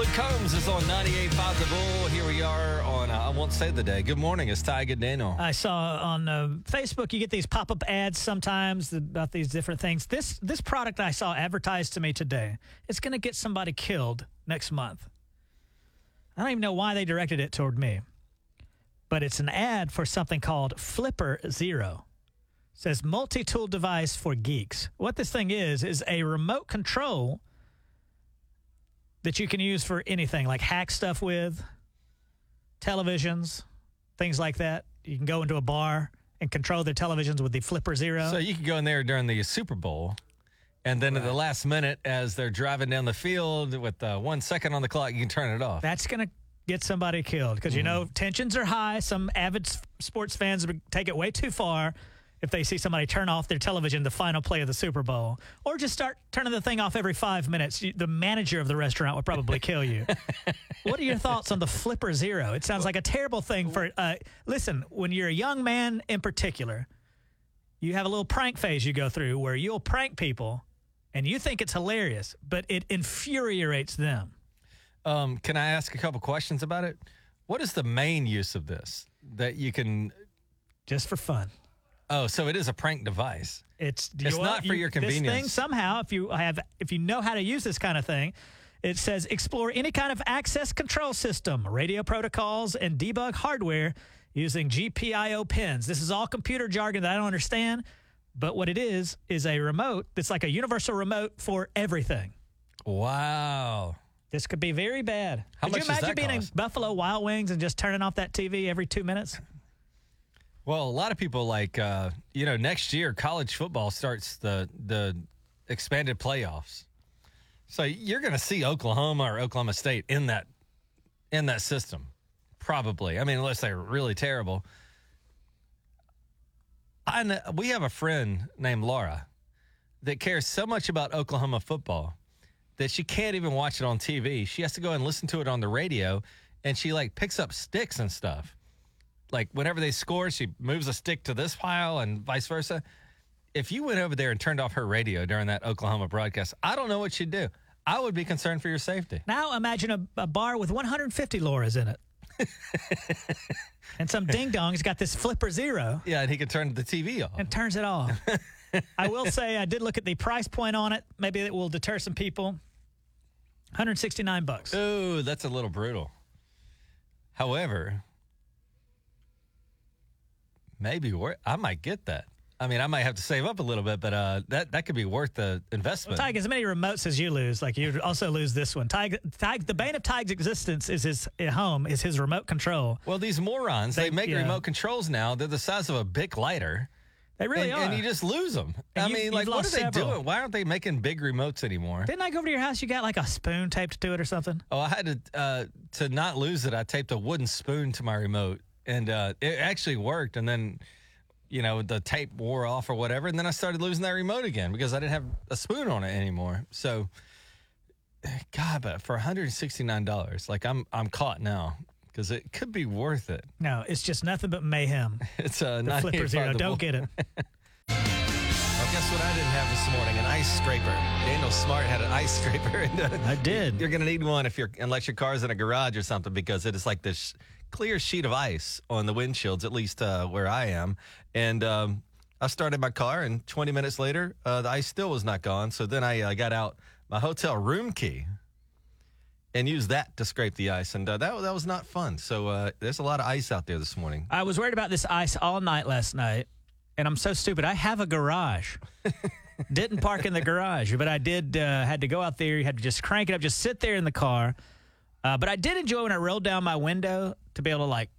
Luke Combs is on 98.5 The Bull. Here we are on, uh, I won't say the day. Good morning. It's Ty Good Daniel. I saw on uh, Facebook you get these pop up ads sometimes about these different things. This this product I saw advertised to me today. It's going to get somebody killed next month. I don't even know why they directed it toward me, but it's an ad for something called Flipper Zero. It says multi tool device for geeks. What this thing is is a remote control that you can use for anything, like hack stuff with, televisions, things like that. You can go into a bar and control their televisions with the Flipper Zero. So you can go in there during the Super Bowl, and then at the last minute, as they're driving down the field with uh, one second on the clock, you can turn it off. That's going to get somebody killed because, you know, tensions are high. Some avid sports fans take it way too far if they see somebody turn off their television the final play of the Super Bowl or just start turning the thing off every five minutes. The manager of the restaurant would probably kill you. what are your thoughts on the Flipper Zero? It sounds like a terrible thing for. Uh, listen, when you're a young man in particular, you have a little prank phase you go through where you'll prank people and you think it's hilarious, but it infuriates them. Um, can I ask a couple questions about it? What is the main use of this that you can? Just for fun. Oh, so it is a prank device. It's It's you- not for you- your This thing convenience. somehow, if you have, if you know how to use this kind of thing, it says explore any kind of access control system, radio protocols, and debug hardware using GPIO pins. This is all computer jargon that I don't understand, but what it is is a remote that's like a universal remote for everything. Wow. This could be very bad. How Could much you does imagine that being cost? in Buffalo Wild Wings and just turning off that TV every two minutes? Well, a lot of people like uh, you know next year college football starts the the expanded playoffs, so you're going to see Oklahoma or Oklahoma State in that in that system, probably. I mean, unless they're really terrible. I know, we have a friend named Laura that cares so much about Oklahoma football that she can't even watch it on TV. She has to go and listen to it on the radio, and she like picks up sticks and stuff like whenever they score, she moves a stick to this pile and vice versa. If you went over there and turned off her radio during that Oklahoma broadcast, I don't know what she'd do. I would be concerned for your safety. Now imagine a, a bar with 150 Lauras in it. and some ding dong's got this flipper zero Yeah, and he could turn the TV off. and turns it off. I will say I did look at the price point on it. Maybe it will deter some people. 169 bucks. Ooh, that's a little brutal. However, maybe worth. I might get that. I mean, I might have to save up a little bit, but uh, that that could be worth the investment. Tige, as many remotes as you lose, like you also lose this one. Tige, Tige, the bane of Tige's existence is his home is his remote control. well, these morons, they, They- make yeah. remote controls now. They're the size of a big lighter. They really and, are. and you just lose them. And I you've- mean, like, what are they several. doing? Why aren't they making big remotes anymore? Didn't I go over to your house? You got like a spoon taped to it or something? Oh, I had to uh, to not lose it. I taped a wooden spoon to my remote, and uh, it actually worked. And then, you know, the tape wore off or whatever, and then I started losing that remote again because I didn't have a spoon on it anymore. So, God, but for one hundred and sixty nine dollars, like I'm I'm caught now because it could be worth it. No, it's just nothing but mayhem. It's a The flipper zero. Don't get it. Well, guess what I didn't have this morning? An ice scraper. Daniel Smart had an ice scraper. And, uh, I did. You're going to need one if you're unless your car's in a garage or something because it is like this clear sheet of ice on the windshields, at least uh, where I am. And um, I started my car, and 20 minutes later, uh, the ice still was not gone. So then I uh, got out my hotel room key and used that to scrape the ice, and uh, that that was not fun. So uh, there's a lot of ice out there this morning. I was worried about this ice all night last night, and I'm so stupid. I have a garage. Didn't park in the garage, but I did. Uh, had to go out there. You had to just crank it up, just sit there in the car. Uh, but I did enjoy when I rolled down my window to be able to like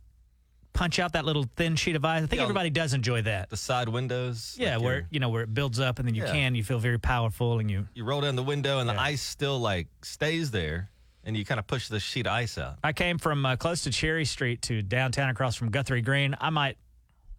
punch out that little thin sheet of ice. I think Yeah. everybody does enjoy that. The side windows, Yeah, like where you know where it builds up, and then you Yeah. can. You feel very powerful, and you. you roll down the window and the ice still like stays there and you kind of push the sheet of ice out. I came from uh, close to Cherry Street to downtown across from Guthrie Green. I might,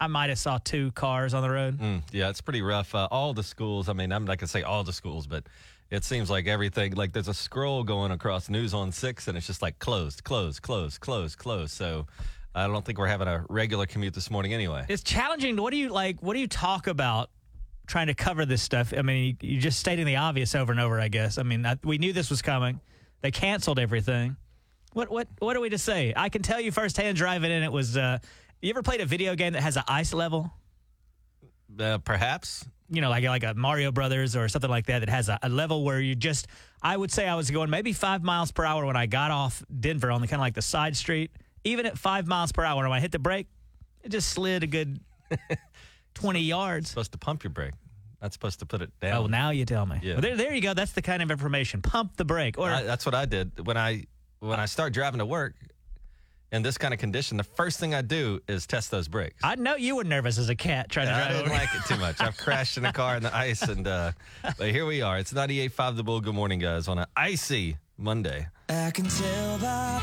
I might have saw two cars on the road. Mm, yeah, it's pretty rough. Uh, all the schools, I mean, I'm not going to say all the schools, but it seems like everything, like there's a scroll going across News on 6 and it's just like closed, closed, closed, closed, closed. So I don't think we're having a regular commute this morning anyway. It's challenging. What do you like? What do you talk about trying to cover this stuff? I mean, you- you're just stating the obvious over and over. I guess. I mean, I, we knew this was coming. They canceled everything. What what what are we to say? I can tell you firsthand driving in. It was. Uh, you ever played a video game that has an ice level? Uh, perhaps. You know, like like a Mario Brothers or something like that that has a, a level where you just. I would say I was going maybe five miles per hour when I got off Denver on the kind of like the side street. Even at five miles per hour, when I hit the brake, it just slid a good twenty yards. Supposed to pump your brake. Not supposed to put it down. Oh, now you tell me. Yeah. Well, there, there you go. That's the kind of information. Pump the brake. Or I, that's what I did when I when I start driving to work in this kind of condition. The first thing I do is test those brakes. I know you were nervous as a cat trying to I drive I didn't over. like it too much. I've crashed in a car in the ice, and uh, but here we are. It's 98.5 The Bull. Good morning, guys, on an icy Monday. I can tell by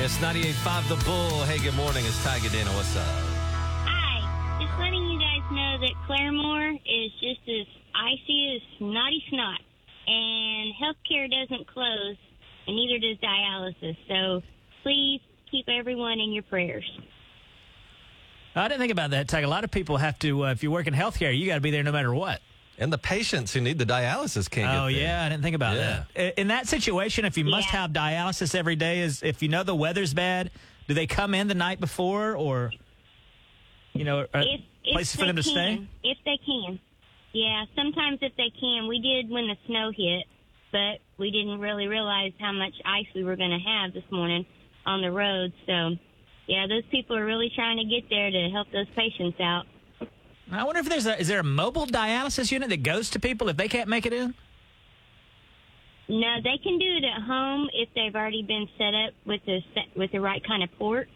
It's 98.5 The Bull. Hey, good morning. It's Tiger Dana. What's up? Hi, just letting you guys know that Claremore is just as icy as snotty snot, and healthcare doesn't close, and neither does dialysis. So please keep everyone in your prayers. I didn't think about that, Tag. A lot of people have to, uh, if you work in healthcare, you got to be there no matter what. And the patients who need the dialysis can't Oh, get there. yeah. I didn't think about Yeah. that. In that situation, if you must Yeah. have dialysis every day, is if you know the weather's bad, do they come in the night before or, you know, are If, if places for them to can, stay? If they can. Yeah, sometimes if they can. We did when the snow hit, but we didn't really realize how much ice we were going to have this morning on the road. So, yeah, those people are really trying to get there to help those patients out. I wonder if there's a, is there a mobile dialysis unit that goes to people if they can't make it in? No, they can do it at home if they've already been set up with the set- with the right kind of ports.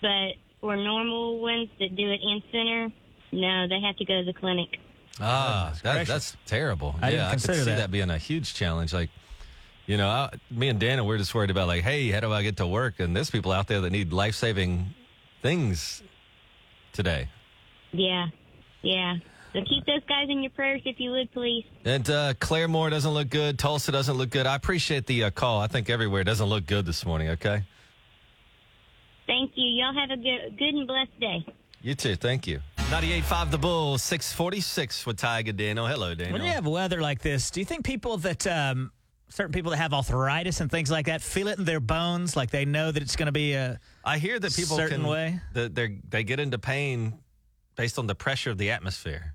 But for normal ones that do it in center, no, they have to go to the clinic. Ah, Goodness that, that's terrible. I yeah, I could see that. that. being a huge challenge. Like, you know, I, me and Dana, we're just worried about like, hey, how do I get to work? And there's people out there that need life saving things today. Yeah, yeah. So keep those guys in your prayers if you would, please. And uh, Claremore doesn't look good. Tulsa doesn't look good. I appreciate the uh, call. I think everywhere doesn't look good this morning. Okay. Thank you. Y'all have a good, good and blessed day. You too. Thank you. 98.5 The Bull, 646 with Tiger Dano. Hello, Dano. When you have weather like this, do you think people that um, certain people that have arthritis and things like that feel it in their bones, like they know that it's going to be a I hear that people certain can, way? That they they get into pain based on the pressure of the atmosphere,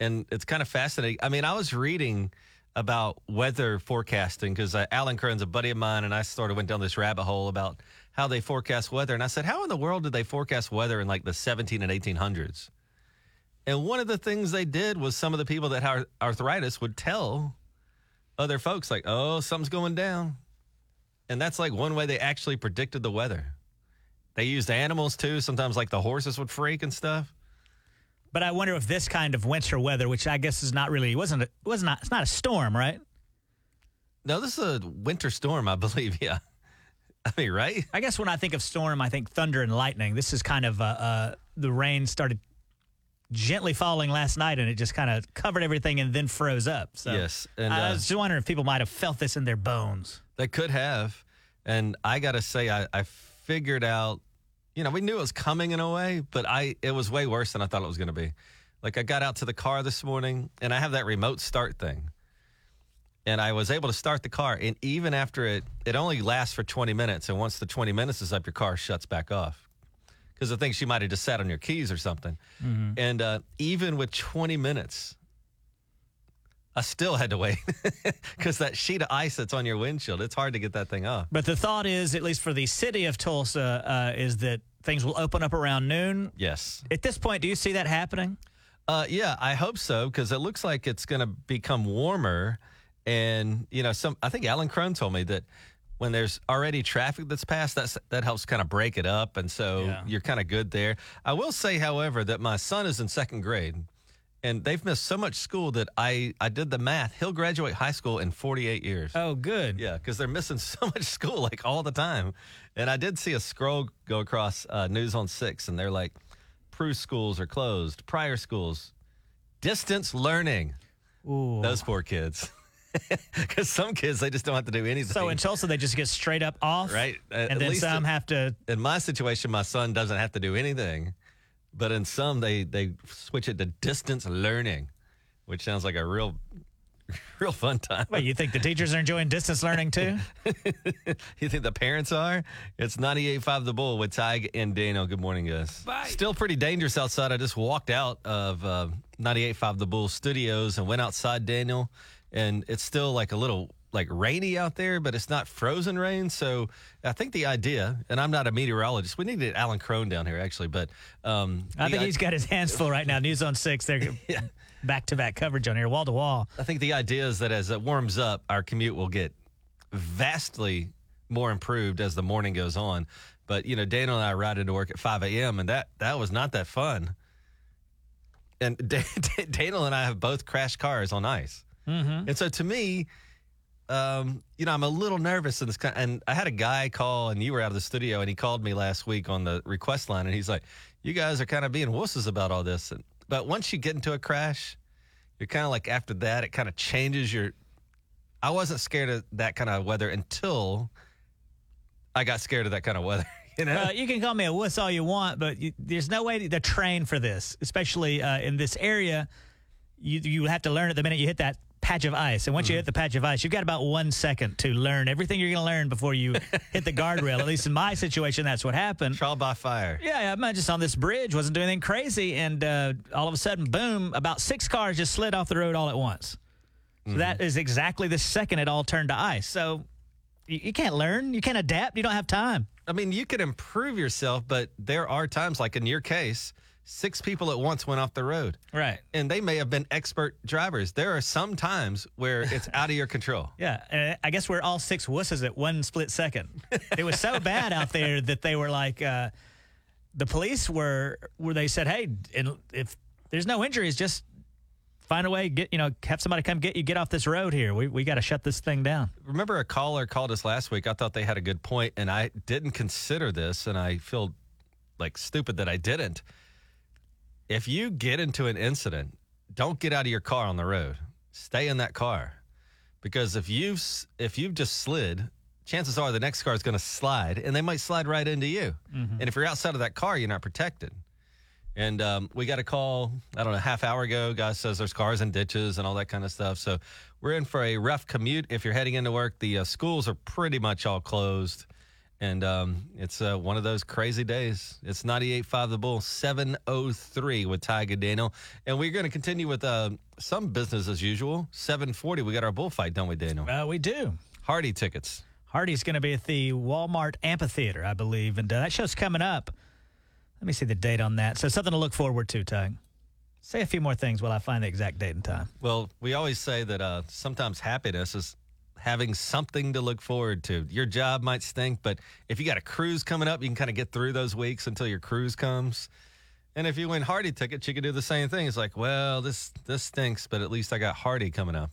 and it's kind of fascinating. I mean, I was reading about weather forecasting because uh, Alan Crone's a buddy of mine, and I sort of went down this rabbit hole about how they forecast weather, and I said, how in the world did they forecast weather in like the 17 and 1800s? And one of the things they did was some of the people that had arthritis would tell other folks like, "Oh, something's going down." And that's like one way they actually predicted the weather. They used animals too. Sometimes like the horses would freak and stuff. But I wonder if this kind of winter weather, which I guess is not really wasn't it was not it's not a storm, right? No, this is a winter storm, I believe. Yeah. I mean, right? I guess when I think of storm, I think thunder and lightning. This is kind of uh, uh, the rain started gently falling last night, and it just kind of covered everything and then froze up. So Yes, and, I uh, was just wondering if people might have felt this in their bones. They could have. And I got to say, I, I figured out, you know, we knew it was coming in a way, but I it was way worse than I thought it was going to be. Like I got out to the car this morning and I have that remote start thing. And I was able to start the car. And even after it, it only lasts for 20 minutes. And once the 20 minutes is up, your car shuts back off. Because I think she might have just sat on your keys or something. And uh, even with 20 minutes, I still had to wait because that sheet of ice that's on your windshield, it's hard to get that thing off. But the thought is, at least for the city of Tulsa, uh, is that things will open up around noon. Yes. At this point, do you see that happening? Uh, yeah, I hope so because it looks like it's going to become warmer. And, you know, some I think Alan Crone told me that when there's already traffic that's passed, that's, that helps kind of break it up. And so Yeah. you're kind of good there. I will say, however, that my son is in second grade and they've missed so much school that I, I did the math. He'll graduate high school in 48 years. Oh, good. Yeah, because they're missing so much school like all the time. And I did see a scroll go across uh, News on Six, and they're like, Prue schools are closed, Pryor schools, distance learning. Ooh. Those poor kids. Because some kids, they just don't have to do anything. So in Tulsa, they just get straight up off, Right. Uh, and at then least some it- have to. in my situation, my son doesn't have to do anything. But in some, they, they switch it to distance learning, which sounds like a real real fun time. Wait, you think the teachers are enjoying distance learning too? You think the parents are? It's 98.5 The Bull with Tige and Daniel. Good morning, guys. Bye. Still pretty dangerous outside. I just walked out of uh, 98.5 The Bull studios and went outside, Daniel, and it's still like a little like rainy out there, but it's not frozen rain. So I think the idea, and I'm not a meteorologist, we need to get Alan Crone down here actually, but um, I think i- he's got his hands full right now. News on six. They're back to back coverage on here, wall to wall. I think the idea is that as it warms up, our commute will get vastly more improved as the morning goes on. But you know, Daniel and I ride into work at 5 a.m. and that that was not that fun. And Da- Da- Daniel and I have both crashed cars on ice, mm-hmm. and so to me, um, you know, I'm a little nervous in this kind. And I had a guy call, and you were out of the studio, and he called me last week on the request line, and he's like, "You guys are kind of being wusses about all this." And, but once you get into a crash, you're kind of like after that, it kind of changes your. I wasn't scared of that kind of weather until I got scared of that kind of weather. You know, Uh, you can call me a wuss all you want, but you, there's no way to train for this, especially uh, in this area. You you have to learn it the minute you hit that patch of ice, and once you hit the patch of ice, you've got about one second to learn everything you're going to learn before you hit the guardrail. At least in my situation, that's what happened. trial by fire. Yeah, I'm just on this bridge, wasn't doing anything crazy, and uh, all of a sudden, boom! About six cars just slid off the road all at once. So that is exactly the second it all turned to ice. So you, you can't learn, you can't adapt, you don't have time. I mean, you can improve yourself, but there are times, like in your case, six people at once went off the road. Right. And they may have been expert drivers. There are some times where it's out of your control. Yeah, and I guess we're all six wusses at one split second. It was so bad out there that they were like, uh, the police were where they said, "Hey, and if there's no injuries, just find a way, get you know, have somebody come get you, get off this road here. We we got to shut this thing down." Remember, a caller called us last week. I thought they had a good point, and I didn't consider this, and I feel like stupid that I didn't. If you get into an incident, don't get out of your car on the road. Stay in that car, because if you've if you've just slid, chances are the next car is going to slide, and they might slide right into you. And if you're outside of that car, you're not protected. And um, we got a call, I don't know, a half hour ago. Guy says there's cars in ditches and all that kind of stuff. So we're in for a rough commute. If you're heading into work, the uh, schools are pretty much all closed. And um, it's uh, one of those crazy days. It's 98.5 The Bull, 703 with Tiger Daniel. And we're going to continue with uh, some business as usual. 740, we got our bullfight, don't we, Daniel? Uh, we do. Hardy tickets. Hardy's going to be at the Walmart Amphitheater, I believe, and uh, that show's coming up. Let me see the date on that. So something to look forward to, Tige. Say a few more things while I find the exact date and time. Well, we always say that uh, sometimes happiness is having something to look forward to. Your job might stink, but if you got a cruise coming up, you can kind of get through those weeks until your cruise comes. And if you win Hardy tickets, you can do the same thing. It's like, well, this this stinks, but at least I got Hardy coming up.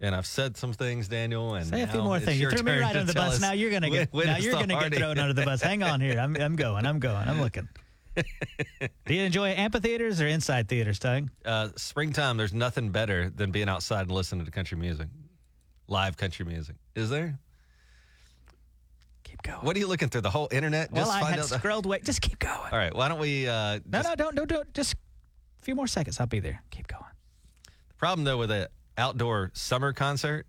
And I've said some things, Daniel. And Say a few more things. You threw me right under the bus. Now you're gonna get. now you're gonna get thrown under the bus. Hang on here. I'm I'm going. I'm going. I'm looking. Do you enjoy amphitheaters or inside theaters, Tige? uh, springtime, there's nothing better than being outside and listening to country music, live country music. Is there? Keep going. What are you looking through? The whole internet? well, Just I find had out the- scrolled way. Just keep going. All right. Why don't we? Uh, No, no, don't, don't, don't. Just a few more seconds. I'll be there. Keep going. The problem though with an outdoor summer concert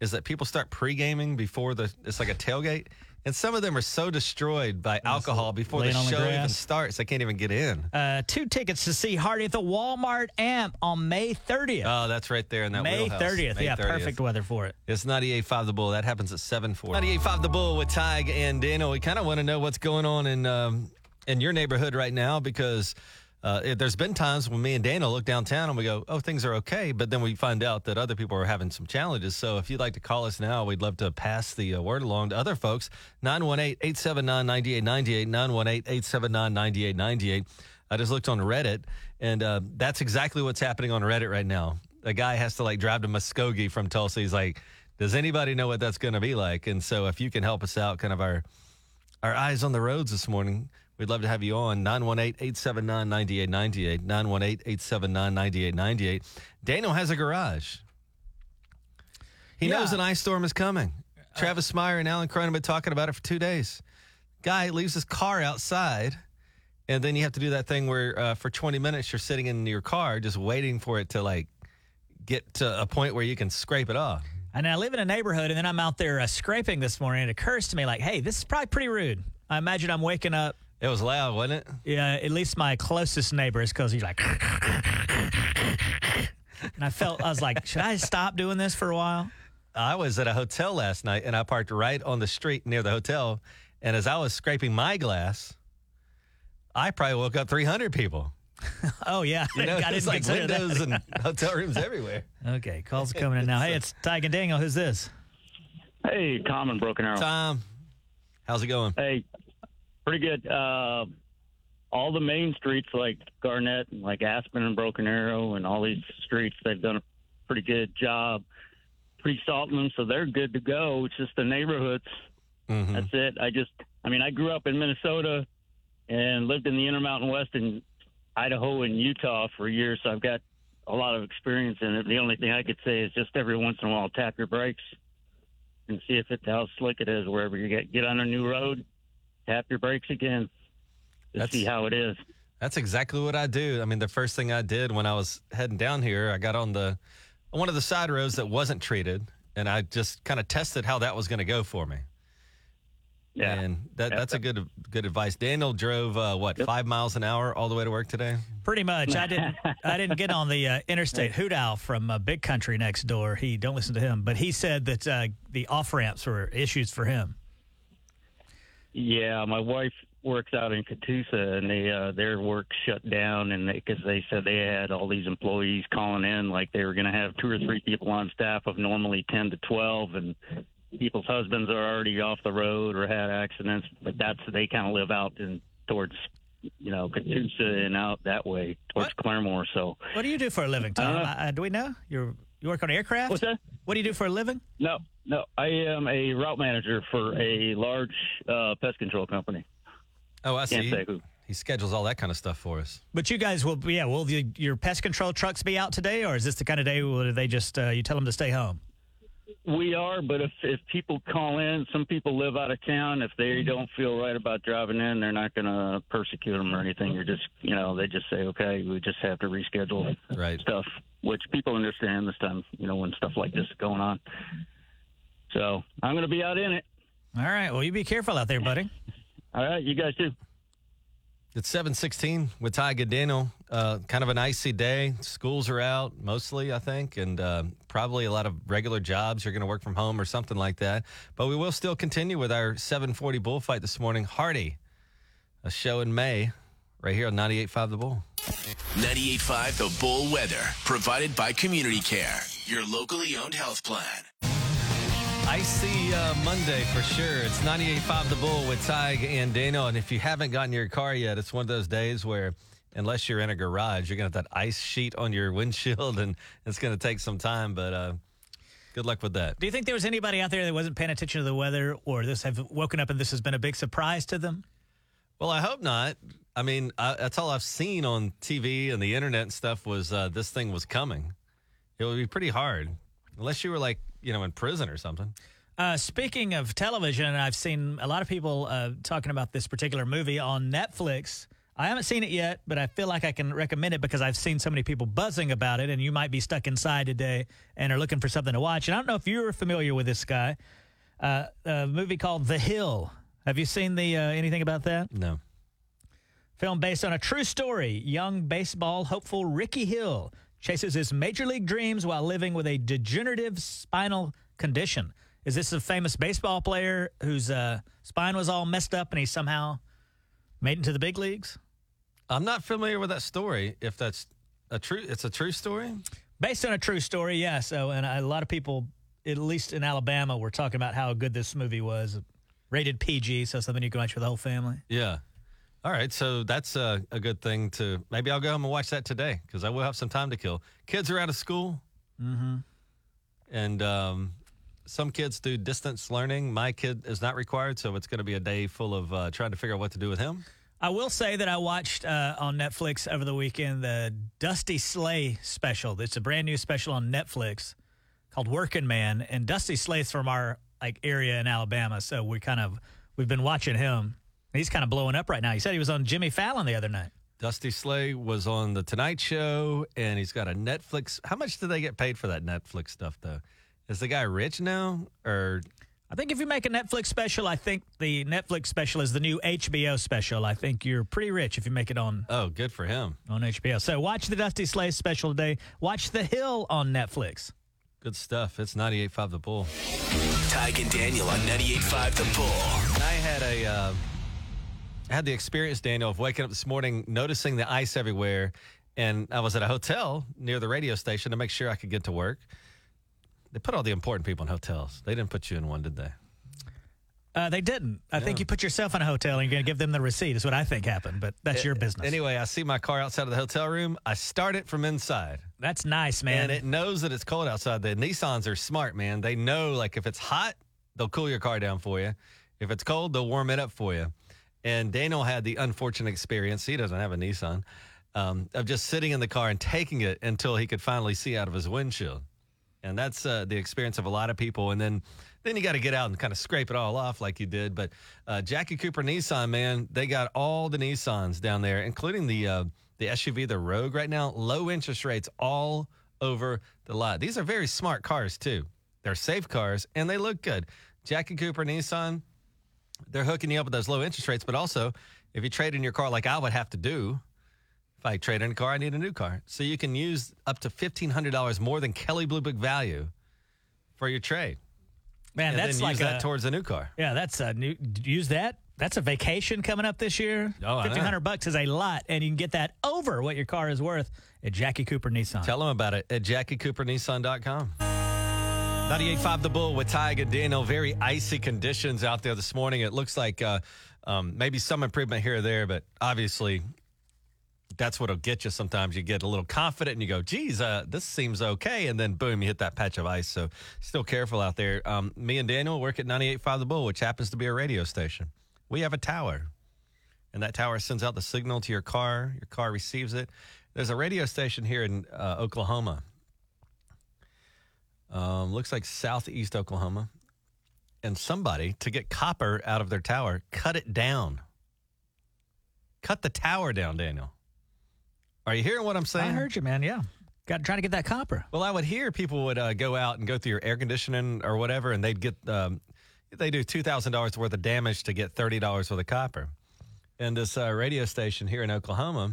is that people start pre-gaming before the it's like a tailgate, and some of them are so destroyed by alcohol before the laying on the show even grass. starts they can't even get in. Uh, two tickets to see Hardy at the Walmart Amp on May 30th. Oh, that's right there in that May wheelhouse. 30th. May yeah, 30th. perfect weather for it. It's 98.5 The Bull. That happens at 740. 98.5 The Bull with Tige and Daniel. We kind of want to know what's going on in um, in your neighborhood right now because uh, it, there's been times when me and Daniel look downtown and we go, oh, things are okay. But then we find out that other people are having some challenges. So if you'd like to call us now, we'd love to pass the uh, word along to other folks. 918-879-9898, 918-879-9898. I just looked on Reddit, and uh, that's exactly what's happening on Reddit right now. A guy has to like drive to Muskogee from Tulsa. He's like, does anybody know what that's going to be like? And so if you can help us out, kind of our our eyes on the roads this morning, we'd love to have you on 918-879-9898, 918-879-9898. Daniel has a garage. He Yeah. knows an ice storm is coming. Travis Meyer and Alan Crone have been talking about it for two days. Guy leaves his car outside, and then you have to do that thing where uh, for 20 minutes you're sitting in your car just waiting for it to like get to a point where you can scrape it off. And I live in a neighborhood, and then I'm out there uh, scraping this morning. And it occurs to me, like, hey, this is probably pretty rude. I imagine I'm waking up. It was loud, wasn't it? Yeah, at least my closest neighbor is because he's like. and I felt, I was like, should I stop doing this for a while? I was at a hotel last night and I parked right on the street near the hotel. And as I was scraping my glass, I probably woke up 300 people. Oh, yeah. You know, I didn't it's like consider that. windows and hotel rooms everywhere. Okay, calls coming in now. Hey, it's Tige and Daniel. Who's this? Hey, Tom and Broken Arrow. Tom, how's it going? Hey, pretty good. Uh, all the main streets like Garnett and like Aspen and Broken Arrow and all these streets, they've done a pretty good job pre-salting them, so they're good to go. It's just the neighborhoods. Mhm. That's it. I just, I mean, I grew up in Minnesota and lived in the Intermountain West in Idaho and Utah for years, so I've got a lot of experience in it. The only thing I could say is just every once in a while tap your brakes and see if it's how slick it is wherever you get. Get on a new road, tap your brakes again to That's- see how it is. That's exactly what I do. I mean, the first thing I did when I was heading down here, I got on the on one of the side roads that wasn't treated, and I just kind of tested how that was going to go for me. Yeah. and that, Yeah. that's a good good advice. Daniel drove uh, what five miles an hour all the way to work today. Pretty much. I didn't. I didn't get on the uh, interstate. Hoot Owl from uh, Big Country next door. He don't listen to him, but he said that uh, the off ramps were issues for him. Yeah, my wife works out in Catoosa, and they uh, their work shut down, and because they, said they had all these employees calling in, like they were going to have two or three people on staff of normally ten to twelve, and people's husbands are already off the road or had accidents. But that's they kind of live out in towards you know Catoosa and out that way towards What? Claremore. So What do you do for a living, Tom? Uh, uh, do we know you you work on aircraft? what's that? What do you do for a living? No, no, I am a route manager for a large uh, pest control company. Oh, I Can't see. say who. He schedules all that kind of stuff for us. But you guys will, be- yeah. Will the, your pest control trucks be out today, or is this the kind of day where they just uh, you tell them to stay home? We are, but if if people call in, some people live out of town. If they don't feel right about driving in, they're not going to persecute them or anything. You're just, you know, they just say, okay, we just have to reschedule Right. stuff, which people understand this time, you know, when stuff like this is going on. So I'm going to be out in it. All right. Well, you be careful out there, buddy. All right, you guys too. It's seven sixteen with Ty Daniel. Uh, kind of an icy day. Schools are out mostly, I think, and uh, probably a lot of regular jobs. You're going to work from home or something like that. But we will still continue with our 740 bullfight this morning. Hardy, a show in May, right here on 98.5 The Bull. 98.5 The Bull Weather, provided by Community Care, your locally owned health plan. Icy uh, Monday for sure. It's 98.5 The Bull with Tige and Dano. And if you haven't gotten your car yet, it's one of those days where, unless you're in a garage, you're going to have that ice sheet on your windshield and it's going to take some time. But uh, good luck with that. Do you think there was anybody out there that wasn't paying attention to the weather, or this have woken up and this has been a big surprise to them? Well, I hope not. I mean, I, that's all I've seen on TV and the internet and stuff was uh, this thing was coming. It would be pretty hard, unless you were like, you know, in prison or something. Uh, speaking of television, I've seen a lot of people uh, talking about this particular movie on Netflix. I haven't seen it yet, but I feel like I can recommend it because I've seen so many people buzzing about it, and you might be stuck inside today and are looking for something to watch. And I don't know if you're familiar with this guy. Uh, a movie called The Hill. Have you seen the uh, anything about that? No. Film based on a true story. Young baseball hopeful Ricky Hill chases his major league dreams while living with a degenerative spinal condition. Is this a famous baseball player whose uh, spine was all messed up and he somehow made into the big leagues? I'm not familiar with that story. If that's a true, it's a true story. Based on a true story, yeah. So, and a lot of people, at least in Alabama, were talking about how good this movie was. Rated PG, so something you can watch with the whole family. Yeah. All right. So that's a, a good thing to maybe I'll go home and watch that today because I will have some time to kill. Kids are out of school. Mm-hmm. And um, some kids do distance learning. My kid is not required. So it's going to be a day full of uh, trying to figure out what to do with him. I will say that I watched uh, on Netflix over the weekend the Dusty Slay special. It's a brand new special on Netflix called Working Man, and Dusty Slay's from our like area in Alabama, so we kind of we've been watching him. He's kind of blowing up right now. He said he was on Jimmy Fallon the other night. Dusty Slay was on the Tonight Show, and he's got a Netflix. How much do they get paid for that Netflix stuff, though? Is the guy rich now, or I think if you make a Netflix special, I think the Netflix special is the new HBO special. I think you're pretty rich if you make it on oh, good for him. on HBO. So watch the Dusty Slay special today. Watch The Hill on Netflix. Good stuff. It's 98.5 The Bull. Tige and Daniel on 98.5 The Bull. I had a, uh, I had the experience, Daniel, of waking up this morning, noticing the ice everywhere, and I was at a hotel near the radio station to make sure I could get to work. They put all the important people in hotels. They didn't put you in one, did they? Uh, they didn't. I think you put yourself in a hotel and you're going to give them the receipt, is what I think happened, but that's your business. Anyway, I see my car outside of the hotel room. I start it from inside. That's nice, man. And it knows that it's cold outside. The Nissans are smart, man. They know, like, if it's hot, they'll cool your car down for you. If it's cold, they'll warm it up for you. And Daniel had the unfortunate experience. He doesn't have a Nissan um, of just sitting in the car and taking it until he could finally see out of his windshield. And that's uh, the experience of a lot of people. And then, then you got to get out and kind of scrape it all off like you did. But uh, Jackie Cooper Nissan, man, they got all the Nissans down there, including the uh, the SUV, the Rogue, right now. Low interest rates all over the lot. These are very smart cars too. They're safe cars and they look good. Jackie Cooper Nissan, they're hooking you up with those low interest rates. But also, if you trade in your car like I would have to do, if I trade in a car, I need a new car. So you can use up to $1,500 more than Kelley Blue Book value for your trade. man, and that's like use a, towards a new car. yeah, that's a new, use that. That's a vacation coming up this year. Oh, know. 1500 bucks is a lot, and you can get that over what your car is worth at Jackie Cooper Nissan. Tell them about it at JackieCooperNissan.com. 98.5 The Bull with and Daniel. Very icy conditions out there this morning. It looks like uh, um, maybe some improvement here or there, but obviously that's what'll get you sometimes. You get a little confident and you go, geez, uh, this seems okay. And then boom, you hit that patch of ice. So still careful out there. Um, me and Daniel work at 98.5 The Bull, which happens to be a radio station. We have a tower, and that tower sends out the signal to your car. Your car receives it. There's a radio station here in uh, Oklahoma. Um, looks like southeast Oklahoma. And somebody, to get copper out of their tower, cut it down. Cut the tower down, Daniel. Are you hearing what I'm saying? I heard you, man. Yeah. Got trying to get that copper. Well, I would hear people would uh, go out and go through your air conditioning or whatever, and they'd get um, they do two thousand dollars worth of damage to get thirty dollars worth of copper. And this uh, radio station here in Oklahoma,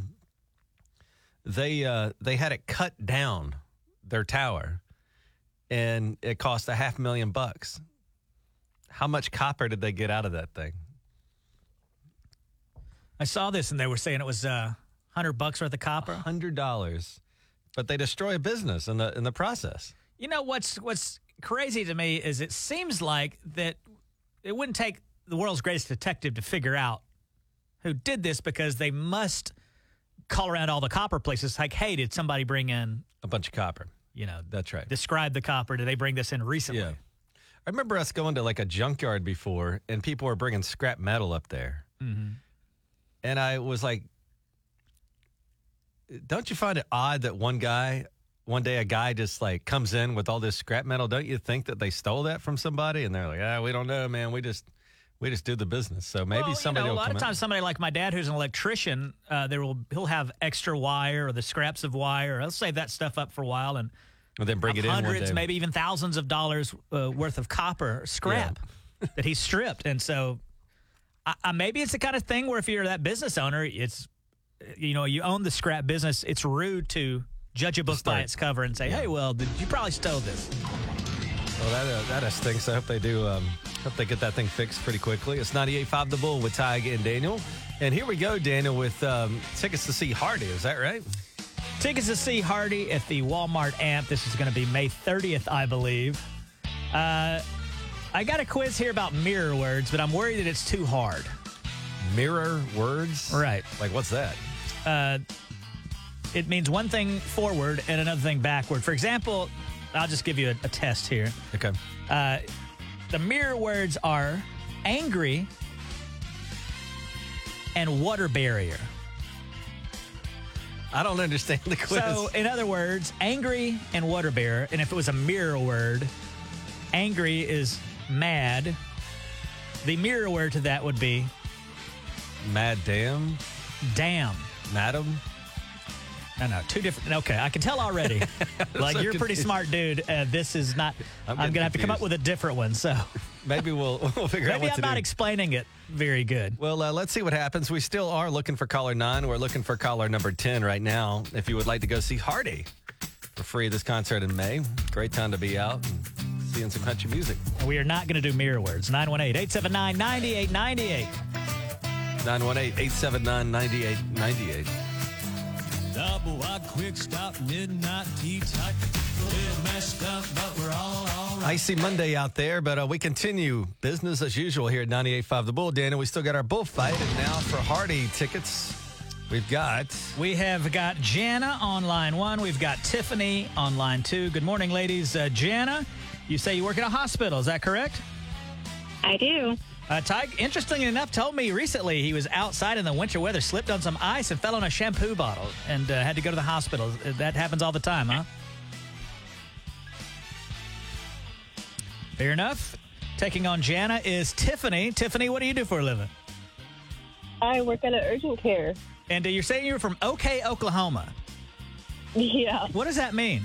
they uh, they had it cut down their tower, and it cost a half million bucks. How much copper did they get out of that thing? I saw this, and they were saying it was uh, 100 bucks worth of copper. Hundred dollars, but they destroy a business in the in the process. You know what's what's crazy to me is it seems like that it wouldn't take the world's greatest detective to figure out who did this because they must call around all the copper places like, hey, did somebody bring in, A bunch of copper. You know, That's right. describe the copper? Did they bring this in recently? Yeah. I remember us going to like a junkyard before and people were bringing scrap metal up there. And I was like, don't you find it odd that one guy, one day a guy just like comes in with all this scrap metal? Don't you think that they stole that from somebody? And they're like, ah, we don't know, man. We just, we just do the business. So maybe Well, you somebody know, a lot of in. times somebody like my dad who's an electrician uh, there will he'll have extra wire or the scraps of wire. He'll save that stuff up for a while and and then bring it in one hundreds maybe even thousands of dollars uh, worth of copper scrap that he stripped. And so I, I, maybe it's the kind of thing where if you're that business owner it's you know you own the scrap business it's rude to judge a book by its cover and say hey well did you probably stole this Well, that uh, that stinks. I hope they do. Um, hope they get that thing fixed pretty quickly. It's 98.5 The Bull with Tige and Daniel. And here we go, Daniel, with um, tickets to see Hardy. Is that right? Tickets to see Hardy at the Walmart Amp. This is going to be May 30th, I believe. Uh, I got a quiz here about mirror words, but I'm worried that it's too hard. Mirror words. Right. Like what's that? Uh, it means one thing forward and another thing backward. For example, I'll just give you a, a test here. Okay. Uh, the mirror words are angry and water barrier. I don't understand the quiz. So, in other words, angry and water bearer. And if it was a mirror word, angry is mad. The mirror word to that would be Mad damn. damn. Madam? No, no, two different. Okay, I can tell already. like so you're a pretty smart dude. Uh, this is not. I'm I'm, gonna have to come up with a different one. So Maybe we'll we'll figure out maybe I'm not do. explaining it very good. well, uh, let's see what happens. We still are looking for caller nine. We're looking for caller number 10 right now. If you would like to go see Hardy for free this concert in May, great time to be out and seeing some country music. We are not going to do mirror words. 918 879 9898. 918 879 9898. Double wide quick stop, midnight tea time. Little messed up, all all right. Icy Monday out there, but uh, we continue business as usual here at 98.5 The Bull. Dan, we still got our bullfight. And now for Hardy tickets, we've got We have got Jana on line one. We've got Tiffany on line two. Good morning, ladies. Uh, Jana, you say you work in a hospital. Is that correct? I do. Uh, Ty, interestingly enough, told me recently he was outside in the winter weather, slipped on some ice, and fell on a shampoo bottle and uh, had to go to the hospital. That happens all the time, huh? Fair enough. Taking on Jana is Tiffany. Tiffany, what do you do for a living? I work at an urgent care. And uh, you're saying you're from OK, Oklahoma. Yeah. What does that mean?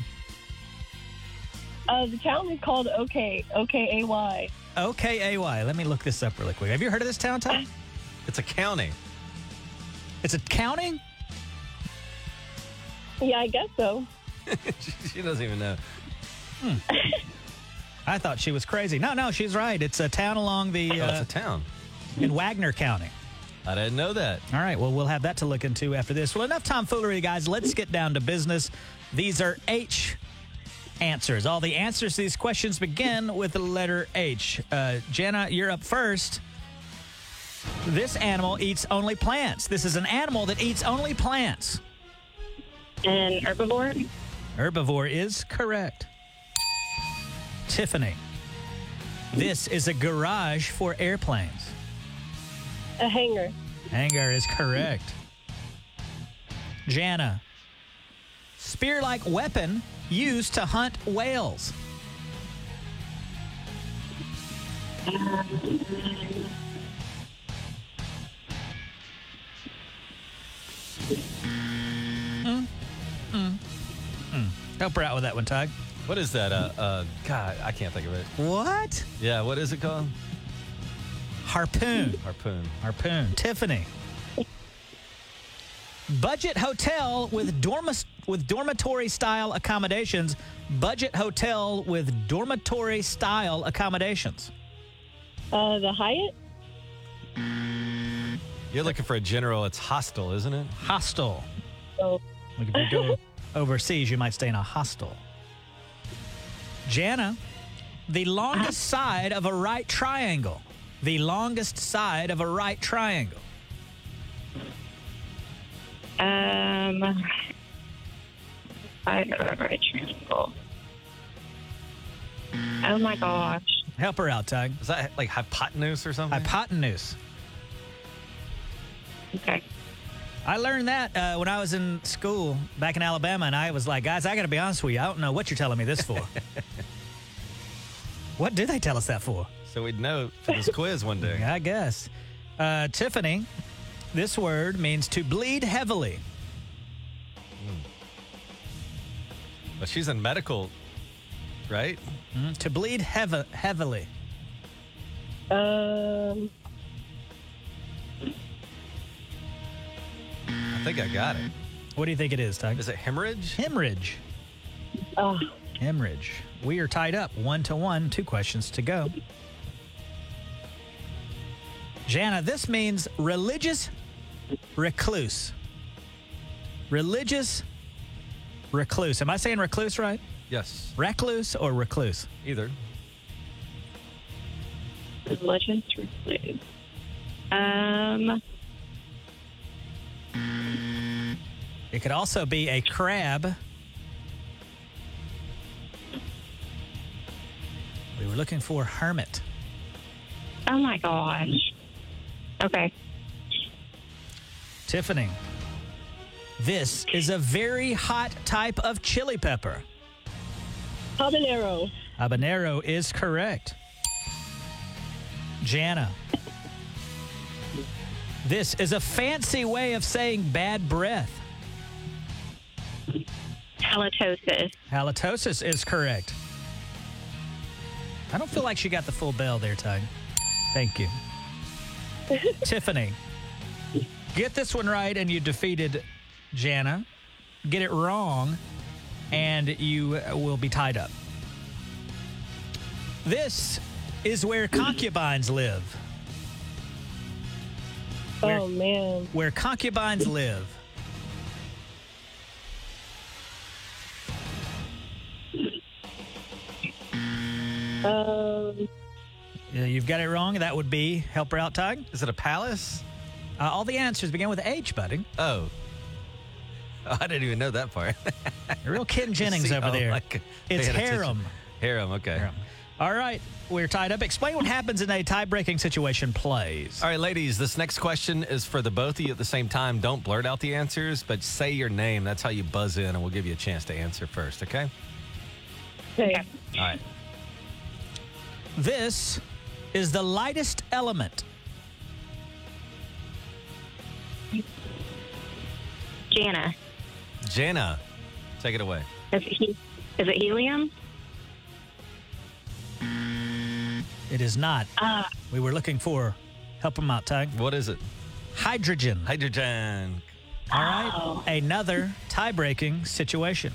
Uh, the town is called OK, OKAY. OKAY. A Y, let me look this up really quick. Have you heard of this town, Ty? it's a county. It's a county? Yeah, I guess so. she doesn't even know. I thought she was crazy. No, no, she's right. It's a town along the Oh, uh, it's a town. in Wagoner County. I didn't know that. All right, well, we'll have that to look into after this. Well, enough tomfoolery, guys. Let's get down to business. These are H answers. All the answers to these questions begin with the letter H. Uh, Jenna, you're up first. This animal eats only plants. This is an animal that eats only plants. An herbivore? Herbivore is correct. Tiffany, this is a garage for airplanes. A hangar. Hangar is correct. Jana. Spear like weapon used to hunt whales. Mm, mm, mm. Help her out with that one, Tige. What is that? Uh, uh, God, I can't think of it. What? Yeah, what is it called? Harpoon. Harpoon. Harpoon. Tiffany. Budget hotel with dorma- with dormitory style accommodations. Budget hotel with dormitory style accommodations. Uh, the Hyatt? You're looking for a general. It's hostel, isn't it? Hostel. Oh, Like if you go overseas, you might stay in a hostel. Jana, the longest side of a right triangle. The longest side of a right triangle. um, I don't know, right triangle. Oh my gosh. Help her out, Tige. Is that like hypotenuse or something? Hypotenuse. Okay. I learned that uh, when I was in school back in Alabama, and I was like, guys, I got to be honest with you. I don't know what you're telling me this for. what do they tell us that for? so we'd know for this quiz one day. I guess. Uh, Tiffany, this word means to bleed heavily. But she's in medical, right? Mm, To bleed heavy, heavily. Um, I think I got it. What do you think it is, Tige? Is it hemorrhage? Hemorrhage. oh, Hemorrhage. We are tied up one to one, two questions to go. Jana, this means religious recluse. Religious recluse. Am I saying recluse right? Yes. Recluse or recluse? Either. religious recluse. Um, It could also be a crab. We were looking for hermit. oh my gosh. Okay. Tiffany, this is a very hot type of chili pepper. Habanero. Habanero is correct. Jana, This is a fancy way of saying bad breath. Halitosis. Halitosis is correct. I don't feel like she got the full bell there, Tige. Thank you. Tiffany, get this one right and you defeated Jana. Get it wrong and you will be tied up. This is where concubines live. Oh man. Where concubines live. Um. Yeah, You've got it wrong. That would be help her out, Tige. Is it a palace? Uh, all the answers begin with H, buddy. Oh. Oh, I didn't even know that part. Real Ken Jennings See, over oh, there. like, it's paying attention. harem. Harem, okay. Harem. All right, we're tied up. Explain what happens in a tie-breaking situation, please. All right, ladies, this next question is for the both of you at the same time. Don't blurt out the answers, but say your name. That's how you buzz in, and we'll give you a chance to answer first, okay? Okay. All right. This is the lightest element. Jana. Jana, take it away. Is it, he- is it helium? It is not. Uh, We were looking for help them out, Tige. What is it? Hydrogen. Hydrogen. All right, Oh. another tie-breaking situation.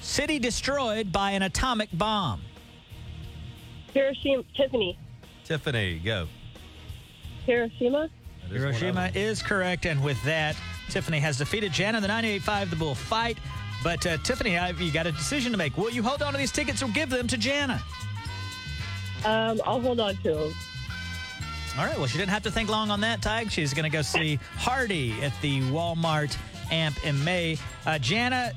City destroyed by an atomic bomb. Hiroshima. Tiffany. Tiffany, go. Hiroshima. That is one of Hiroshima is correct, and with that, Tiffany has defeated Jan in the 98.5 The Bull fight. But uh, Tiffany, I've, you got a decision to make. Will you hold on to these tickets or give them to Jana? Um. I'll hold on to him. All right. Well, she didn't have to think long on that, Tige. She's going to go see Hardy at the Walmart AMP in May. Uh, Jana,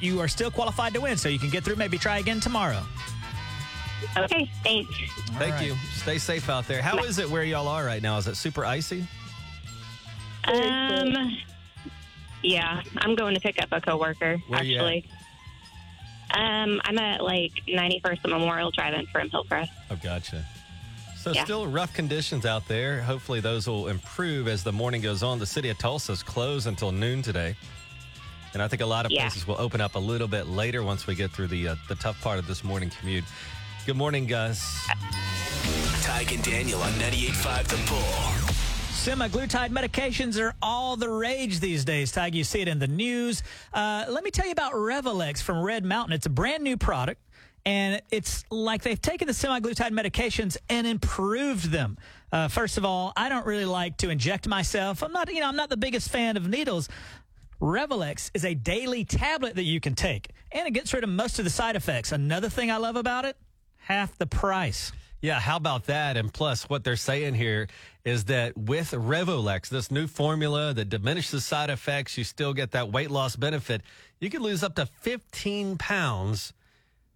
you are still qualified to win, so you can get through. Maybe try again tomorrow. Okay, thanks. Thank right. you. Stay safe out there. How is it where y'all are right now? Is it super icy? Um, yeah, I'm going to pick up a coworker. Where you actually, um, I'm at like 91st and Memorial Drive-in from Hillcrest. Oh, gotcha. So Yeah. still rough conditions out there. Hopefully those will improve as the morning goes on. The city of Tulsa is closed until noon today. And I think a lot of Yeah. places will open up a little bit later once we get through the uh, the tough part of this morning commute. Good morning, guys. Tige and Daniel on 98.5 The Bull. Semaglutide medications are all the rage these days, Tige. You see it in the news. Uh, let me tell you about Revelex from Red Mountain. It's a brand new product, and it's like they've taken the semaglutide medications and improved them. Uh, first of all, I don't really like to inject myself. I'm not, you know, I'm not the biggest fan of needles. Revelex is a daily tablet that you can take, and it gets rid of most of the side effects. Another thing I love about it, half the price. Yeah, how about that? And plus, what they're saying here is that with Revolex, this new formula that diminishes side effects, you still get that weight loss benefit. You could lose up to 15 pounds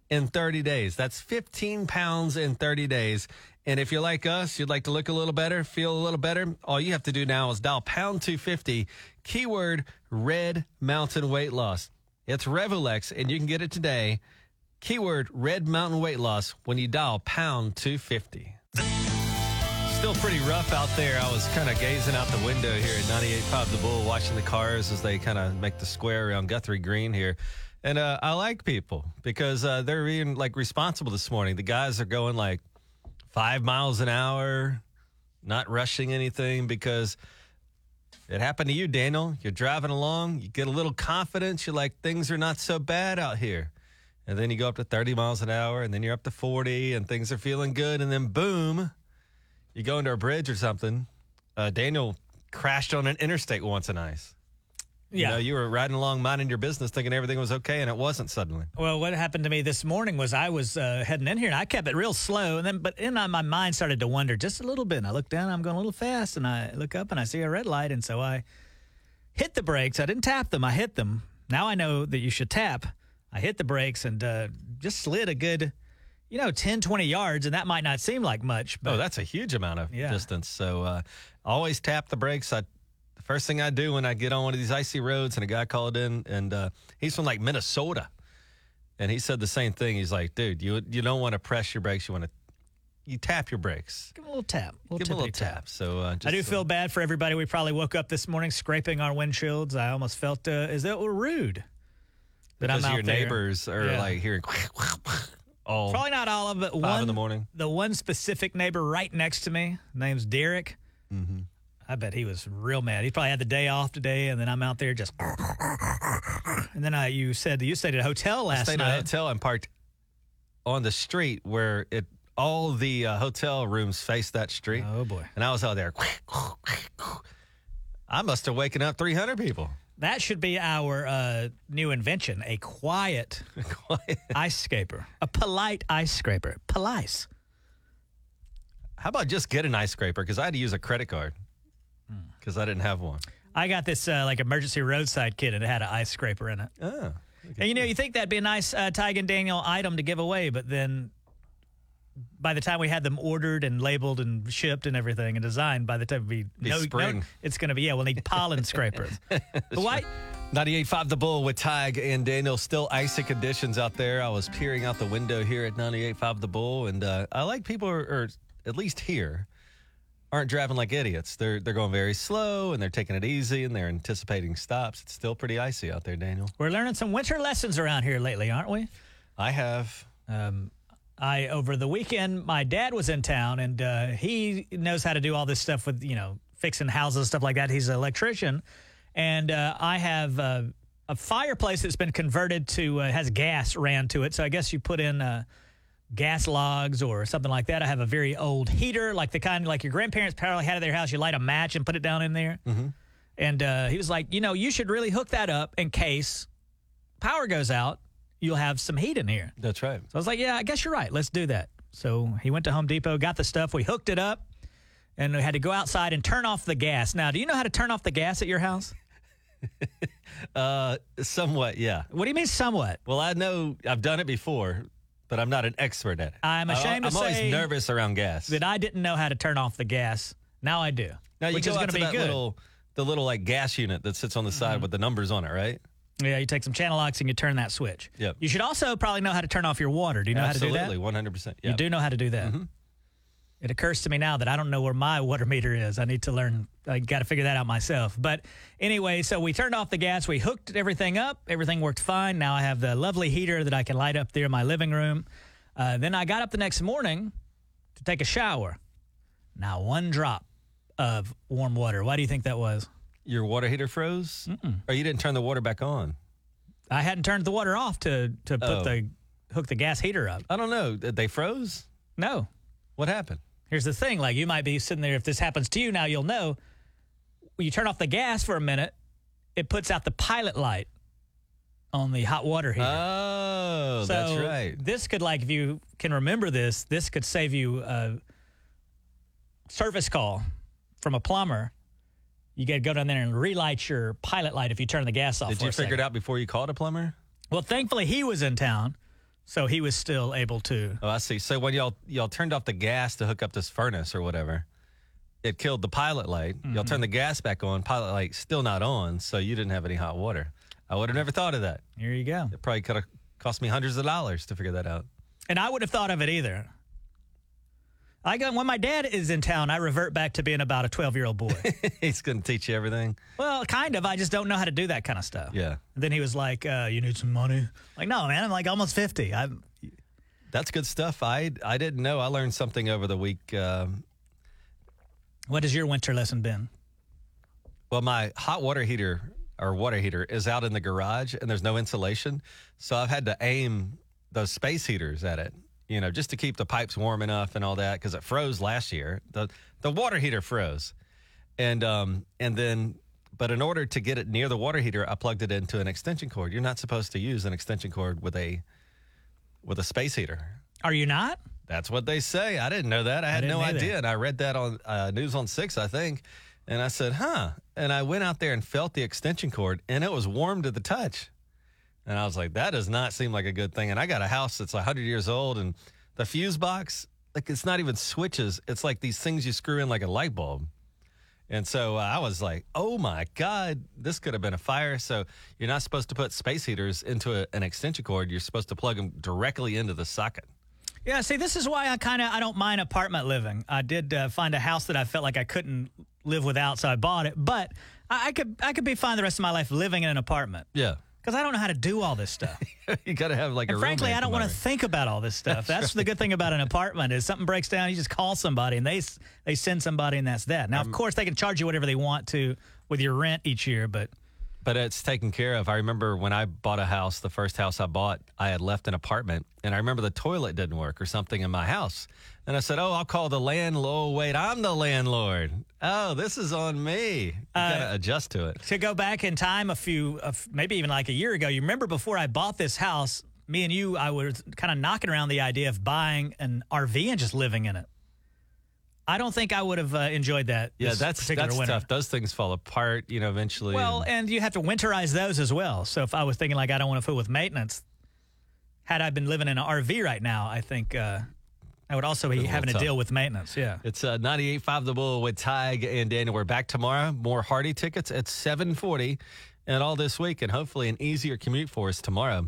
in 30 days. That's 15 pounds in 30 days. And if you're like us, you'd like to look a little better, feel a little better, all you have to do now is dial pound 250, keyword red mountain weight loss. It's Revolex, and you can get it today. Keyword red mountain weight loss when you dial pound 250. Still pretty rough out there. I was kind of gazing out the window here at 98.5 The Bull, watching the cars as they kind of make the square around Guthrie Green here. And uh, I like people because uh, they're being like responsible this morning. The guys are going like five miles an hour, not rushing anything because it happened to you, Daniel. You're driving along, you get a little confidence. You're like, things are not so bad out here. And then you go up to 30 miles an hour, and then you're up to 40, and things are feeling good. And then, boom, you go into a bridge or something. Uh, Daniel crashed on an interstate once and ice. You know, you were riding along, minding your business, thinking everything was okay, and it wasn't suddenly. Well, what happened to me this morning was I was uh, heading in here and I kept it real slow, and then but in my, my mind started to wander just a little bit. And I look down, I'm going a little fast, and I look up and I see a red light, and so I hit the brakes. I didn't tap them, I hit them. Now I know that you should tap. I hit the brakes and uh, just slid a good, you know, 10, 20 yards, and that might not seem like much, but Oh, that's a huge amount of Yeah. distance. So uh, always tap the brakes. I, the first thing I do when I get on one of these icy roads, and a guy called in, and uh, he's from like Minnesota, and he said the same thing. He's like, "Dude, you you don't want to press your brakes. You want to you tap your brakes. Give him a little tap. Little Give them a little tippity tap. So uh, just, I do uh, feel bad for everybody. We probably woke up this morning scraping our windshields. I almost felt uh, as though it were rude that because I'm out your there. neighbors are Yeah. like hearing all Probably not all of it. five one, in the morning. The one specific neighbor right next to me, name's Derek. Mm-hmm. I bet he was real mad. He probably had the day off today, and then I'm out there just. And then I, you said you stayed at a hotel I last stayed at a night. hotel and parked on the street where it all the uh, hotel rooms face that street. Oh boy, And I was out there. I must have waken up 300 people. That should be our uh, new invention: a quiet ice scraper, a polite ice scraper, police. How about just get an ice scraper? Because I had to use a credit card Hmm. because I didn't have one. I got this uh, like emergency roadside kit, and it had an ice scraper in it. Oh. And you know, you think that'd be a nice uh, Tige and Daniel item to give away, but then by the time we had them ordered and labeled and shipped and everything and designed, by the time we Be no, spring. no, it's going to be yeah, we'll need pollen scrapers. but why? 98.5 The Bull with Tige and Daniel. Still icy conditions out there. I was peering out the window here at 98.5 The Bull, and uh, I like people are, are, at least here, aren't driving like idiots. They're they're going very slow and they're taking it easy and they're anticipating stops. It's still pretty icy out there, Daniel. We're learning some winter lessons around here lately, aren't we? I have. Um, I over the weekend, my dad was in town, and uh, he knows how to do all this stuff with you know fixing houses stuff like that. He's an electrician, and uh, I have uh, a fireplace that's been converted to uh, has gas ran to it. So I guess you put in. Uh, gas logs or something like that. I have a very old heater, like the kind like your grandparents probably had at their house. You light a match and put it down in there. And uh, he was like, you know, you should really hook that up in case power goes out. You'll have some heat in here. That's right. So I was like, yeah, I guess you're right. Let's do that. So he went to Home Depot, got the stuff, we hooked it up, and we had to go outside and turn off the gas. Now, do you know how to turn off the gas at your house? Uh, somewhat, yeah. What do you mean, somewhat? Well, I know I've done it before, but I'm not an expert at it. I'm ashamed to say. I'm always nervous around gas. That I didn't know how to turn off the gas. Now I do. Now you which go is out going to be that good. Mm-hmm. little, the little like gas unit that sits on the side with the numbers on it, right? Yeah, you take some channel locks and you turn that switch. Yep. You should also probably know how to turn off your water. Do you know Absolutely, how to do that? one hundred percent. You do know how to do that. It occurs to me now that I don't know where my water meter is. I need to learn. I got to figure that out myself. But anyway, so we turned off the gas. We hooked everything up. Everything worked fine. Now I have the lovely heater that I can light up there in my living room. Uh, then I got up the next morning to take a shower. Now one drop of warm water. Why do you think that was? Your water heater froze, or you didn't turn the water back on? I hadn't turned the water off to to put Oh. the hook the gas heater up. I don't know. They froze. No. What happened? Here's the thing: like you might be sitting there. If this happens to you now, you'll know. When you turn off the gas for a minute, it puts out the pilot light on the hot water heater. Oh, so that's right. This could, like, if you can remember this, this could save you a service call from a plumber. You got to go down there and relight your pilot light if you turn the gas off. Did you figure it out before you called a plumber? Well, thankfully he was in town, so he was still able to. Oh, I see. So when y'all y'all turned off the gas to hook up this furnace or whatever, it killed the pilot light. Y'all Mm-hmm. turned the gas back on. Pilot light still not on, so you didn't have any hot water. I would have never thought of that. Here you go. It probably could have cost me hundreds of dollars to figure that out. And I wouldn't have thought of it either. I go when my dad is in town, I revert back to being about a 12 year old boy. He's going to teach you everything. well, kind of. I just don't know how to do that kind of stuff. Yeah, And then he was like, uh, "You need some money." Like, no, man, I'm like almost 50. I'm that's good stuff. I I didn't know. I learned something over the week. Um, What has your winter lesson been? Well, my hot water heater or water heater is out in the garage and there's no insulation. So I've had to aim those space heaters at it, you know, just to keep the pipes warm enough and all that because it froze last year. The the water heater froze. And um and then but in order to get it near the water heater, I plugged it into an extension cord. You're not supposed to use an extension cord with a with a space heater. Are you not? That's what they say. I didn't know that. I had didn't no either. idea. And I read that on uh, News on Six, I think. And I said, huh. And I went out there and felt the extension cord, and it was warm to the touch. And I was like, that does not seem like a good thing. And I got a house that's 100 years old, and the fuse box, like, it's not even switches. It's like these things you screw in like a light bulb. And so uh, I was like, oh my God, this could have been a fire. So you're not supposed to put space heaters into a, an extension cord. You're supposed to plug them directly into the socket. Yeah, see, this is why I kind of I don't mind apartment living. I did uh, find a house that I felt like I couldn't live without, so I bought it. But I, I could I could be fine the rest of my life living in an apartment Yeah. Because I don't know how to do all this stuff. you got to have like a and frankly, I don't want to think about all this stuff. That's, the good thing about an apartment is something breaks down, you just call somebody and they they send somebody and that's that. Now, of course, they can charge you whatever they want to with your rent each year, but but it's taken care of. I remember when I bought a house, the first house I bought, I had left an apartment, and I remember the toilet didn't work or something in my house. And I said, "Oh, I'll call the landlord. Wait, I'm the landlord. Oh, this is on me. You uh, gotta adjust to it." to go back in time a few, f- maybe even like a year ago, you remember before I bought this house, me and you, I was kind of knocking around the idea of buying an RV and just living in it. I don't think I would have uh, enjoyed that. Yeah, that's particular that's winter. tough. Those things fall apart, you know, eventually. Well, and- and you have to winterize those as well. So if I was thinking like I don't want to fool with maintenance, had I been living in an RV right now, I think uh, I would also be having to deal with maintenance. Yeah. It's uh, 98.5 The Bull with Tige and Daniel. We're back tomorrow. More Hardy tickets at 740 and all this week, and hopefully an easier commute for us tomorrow.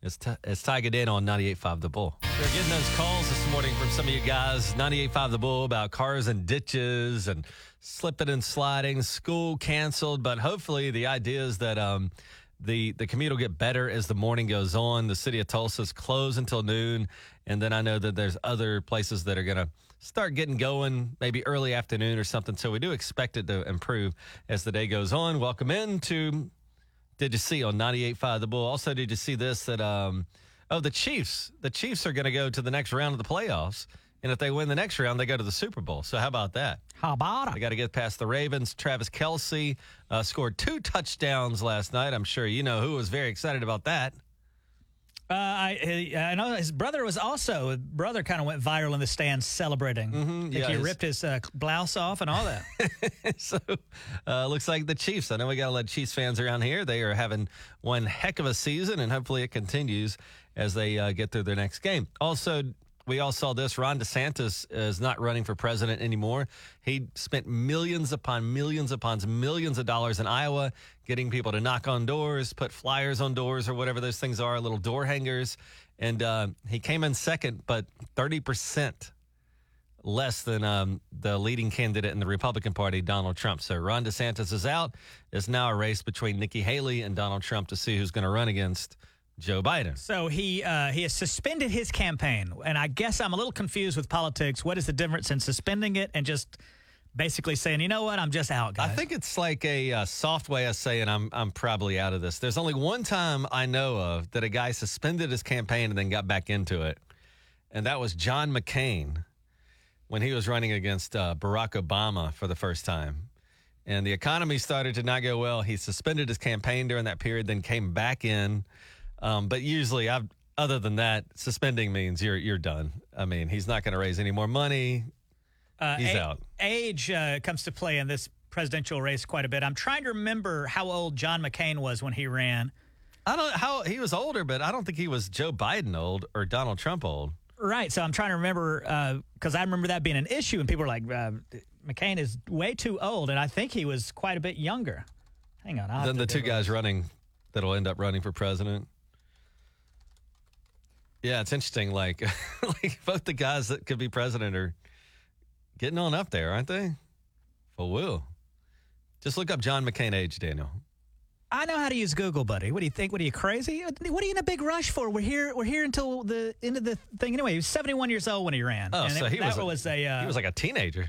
It's, t- it's Tige and Daniel on 98.5 The Bull. We're getting those calls this morning from some of you guys, 98.5 The Bull, about cars and ditches and slipping and sliding, school canceled. But hopefully the idea is that um, the, the commute will get better as the morning goes on. The city of Tulsa's closed until noon. And then I know that there's other places that are going to start getting going maybe early afternoon or something. So we do expect it to improve as the day goes on. Welcome in to Did You See on 98.5 The Bull. Also, did you see this that, um, oh, the Chiefs, the Chiefs are going to go to the next round of the playoffs. And if they win the next round, they go to the Super Bowl. So how about that? How about it? They got to get past the Ravens. Travis Kelce uh, scored two touchdowns last night. I'm sure you know who was very excited about that. Uh, I, I know his brother was also his brother kind of went viral in the stands celebrating. Mm-hmm, yeah, he his- ripped his uh, blouse off and all that. so uh, looks like the Chiefs. I know we got a lot of Chiefs fans around here. They are having one heck of a season, and hopefully it continues as they uh, get through their next game. Also, we all saw this. Ron DeSantis is not running for president anymore. He spent millions upon millions upon millions of dollars in Iowa getting people to knock on doors, put flyers on doors, or whatever those things are, little door hangers. And uh, he came in second, but 30% less than um, the leading candidate in the Republican Party, Donald Trump. So Ron DeSantis is out. It's now a race between Nikki Haley and Donald Trump to see who's going to run against Joe Biden. So he uh, he has suspended his campaign, and I guess I'm a little confused with politics. What is the difference in suspending it and just basically saying, you know what, I'm just out, guys? I think it's like a uh, soft way of saying I'm I'm probably out of this. There's only one time I know of that a guy suspended his campaign and then got back into it, and that was John McCain when he was running against uh, Barack Obama for the first time. And the economy started to not go well. He suspended his campaign during that period, then came back in. Um, but usually, I've, other than that, suspending means you're you're done. I mean, he's not going to raise any more money. Uh, He's a- out. Age uh, comes to play in this presidential race quite a bit. I'm trying to remember how old John McCain was when he ran. I don't how he was older, but I don't think he was Joe Biden old or Donald Trump old. Right. So I'm trying to remember because I remember that being an issue, and people were like, uh, McCain is way too old. And I think he was quite a bit younger. Hang on. I'll Then the two guys running that'll end up running for president. Yeah, it's interesting. Like, like both the guys that could be president are getting on up there, aren't they? For will. Just look up John McCain age, Daniel. I know how to use Google, buddy. What do you think? What are you crazy? What are you in a big rush for? We're here. We're here until the end of the thing. Anyway, he was 71 years old when he ran. Oh, and so it- he that was, a, was a uh, he was like a teenager.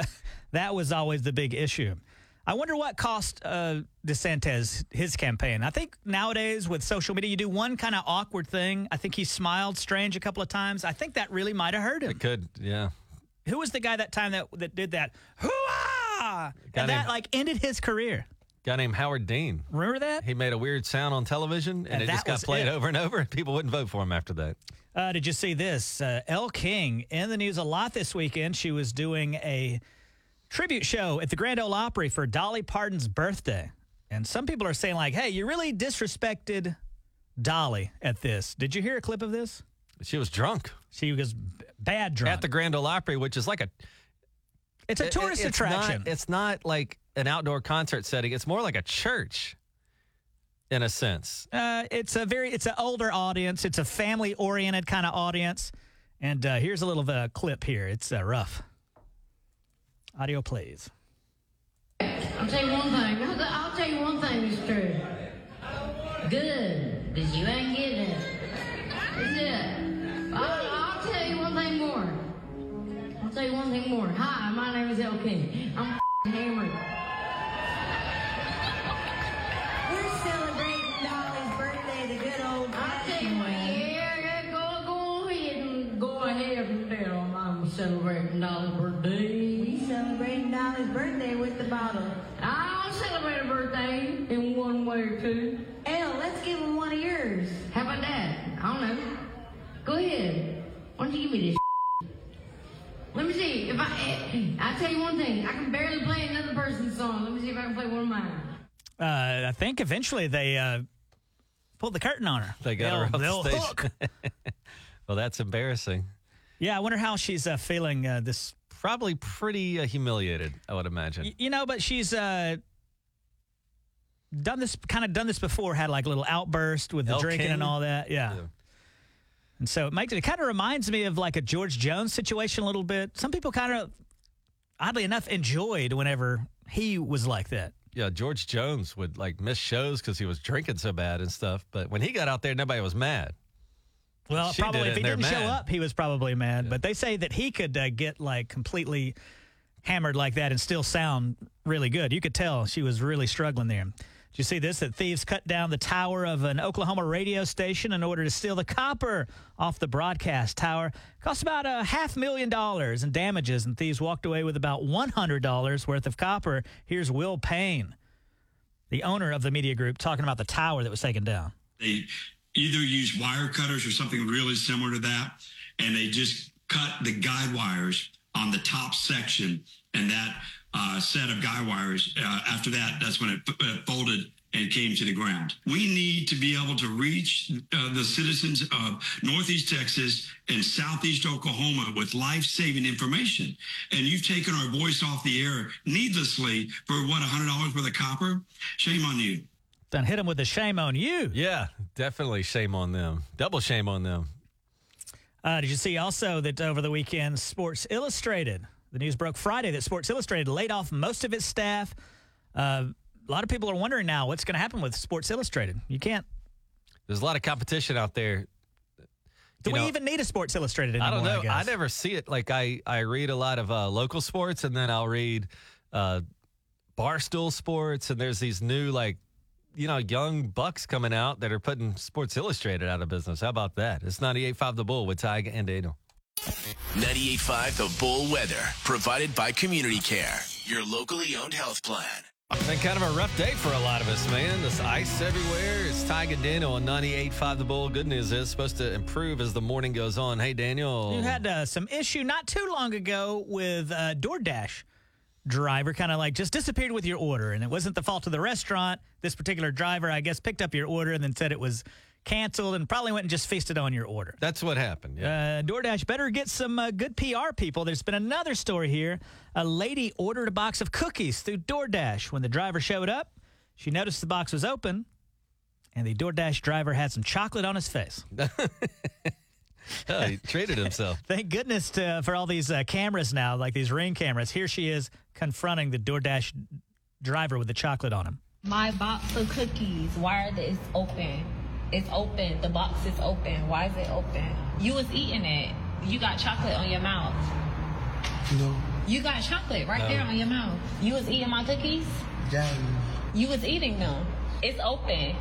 that was always the big issue. I wonder what cost uh, DeSantis his campaign. I think nowadays with social media, you do one kind of awkward thing. I think he smiled strange a couple of times. I think that really might have hurt him. It could, yeah. Who was the guy that time that that did that? Hooah! And that like ended his career. Guy named Howard Dean. Remember that? He made a weird sound on television, and, And it just got played it. over and over, and people wouldn't vote for him after that. Uh, did you see this? Uh, Elle King in the news a lot this weekend. She was doing a tribute show at the Grand Ole Opry for Dolly Parton's birthday. And some people are saying, like, hey, you really disrespected Dolly at this. Did you hear a clip of this? She was drunk She was b- bad drunk. at the Grand Ole Opry, which is like a it's a It- tourist it's attraction. Not, it's not like an outdoor concert setting. It's more like a church, in a sense. Uh, it's a very it's an older audience. It's a family oriented kind of audience, And uh, here's a little uh, clip here. It's uh, rough. Audio plays. I'll tell you one thing. I'll, I'll tell you one thing is true. Good, because you ain't getting it. That's it. I'll, I'll tell you one thing more. I'll tell you one thing more. Hi, my name is Elle King. I'm f***ing hammered. We're celebrating Dolly's birthday the good old I tell you what, yeah, yeah, go, go ahead and go ahead and tell them I'm celebrating Dolly's birthday. We celebrating Dolly's birthday with the bottle. I'll celebrate a birthday in one way or two. Elle, let's give him one of yours. How about that? I don't know. Go ahead. Why don't you give me this? Let me see if I. I tell you one thing. I can barely play another person's song. Let me see if I can play one of mine. Uh, I think eventually they uh, pulled the curtain on her. They got her They'll- off the they'll stage. well, that's embarrassing. Yeah, I wonder how she's uh, feeling uh, this. Probably pretty uh, humiliated, I would imagine. You know, but she's uh, done this, kind of done this before. Had like a little outburst with the El drinking and all that. Yeah. Yeah. And so it makes it kind of reminds me of like a George Jones situation a little bit. Some people kind of, oddly enough, enjoyed whenever he was like that. Yeah, George Jones would like miss shows because he was drinking so bad and stuff. But when he got out there, nobody was mad. Well, She probably did if he didn't show up, he was probably mad. But they say that he could uh, get like completely hammered like that and still sound really good. You could tell she was really struggling there. Did you see this? That thieves cut down the tower of an Oklahoma radio station in order to steal the copper off the broadcast tower. Cost about a half million dollars in damages, and thieves walked away with about one hundred dollars worth of copper. Here's Will Payne, the owner of the media group, talking about the tower that was taken down. They either use wire cutters or something really similar to that, and they just cut the guide wires on the top section, and that uh, set of guide wires. Uh, after that, that's when it uh, folded and came to the ground. We need to be able to reach uh, the citizens of Northeast Texas and Southeast Oklahoma with life-saving information. And you've taken our voice off the air needlessly for what $100 worth of copper. Shame on you. Done hit them with the shame on you. Yeah, definitely shame on them. Double shame on them. Uh, did you see also that over the weekend, Sports Illustrated, the news broke Friday that Sports Illustrated laid off most of its staff. Uh, a lot of people are wondering now what's going to happen with Sports Illustrated. You can't. There's a lot of competition out there. Do You we know, even need a Sports Illustrated anymore? I don't know. I, guess? never see it. Like I, I read a lot of uh, local sports, and then I'll read uh, barstool sports, and there's these new like, you know, young bucks coming out that are putting Sports Illustrated out of business. How about that? It's 98.5 The Bull with Tige and Daniel. 98.5 The Bull Weather, provided by Community Care, your locally owned health plan. It's been kind of a rough day for a lot of us, man. There's ice everywhere. It's Tyga Daniel on 98.5 The Bull. Good news is it's supposed to improve as the morning goes on. Hey, Daniel. You had uh, some issue not too long ago with uh, DoorDash driver kind of like just disappeared with your order and it wasn't the fault of the restaurant this particular driver i guess picked up your order and then said it was canceled and probably went and just feasted on your order That's what happened. Yeah. uh, DoorDash better get some uh, good PR people. There's been another story here. A lady ordered a box of cookies through DoorDash. When the driver showed up, she noticed the box was open, and the DoorDash driver had some chocolate on his face. Oh, he traded himself. Thank goodness to, for all these uh, cameras now, like these ring cameras. Here she is confronting the DoorDash driver with the chocolate on him. My box of cookies, why are it's open? It's open. The box is open. Why is it open? You was eating it. You got chocolate on your mouth. No. You got chocolate right No. there on your mouth. You was eating my cookies? Yeah, You was eating them. It's open.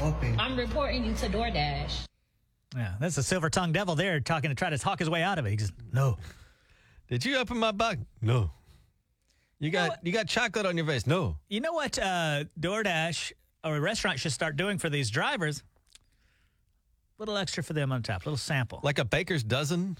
open. I'm reporting you to DoorDash. Yeah, that's a silver tongued devil there talking to try to talk his way out of it. He goes, No. Did you open my box? No. You got you got chocolate on your face? No. You know what uh, DoorDash or a restaurant should start doing for these drivers? little extra for them on top, little sample. Like a baker's dozen?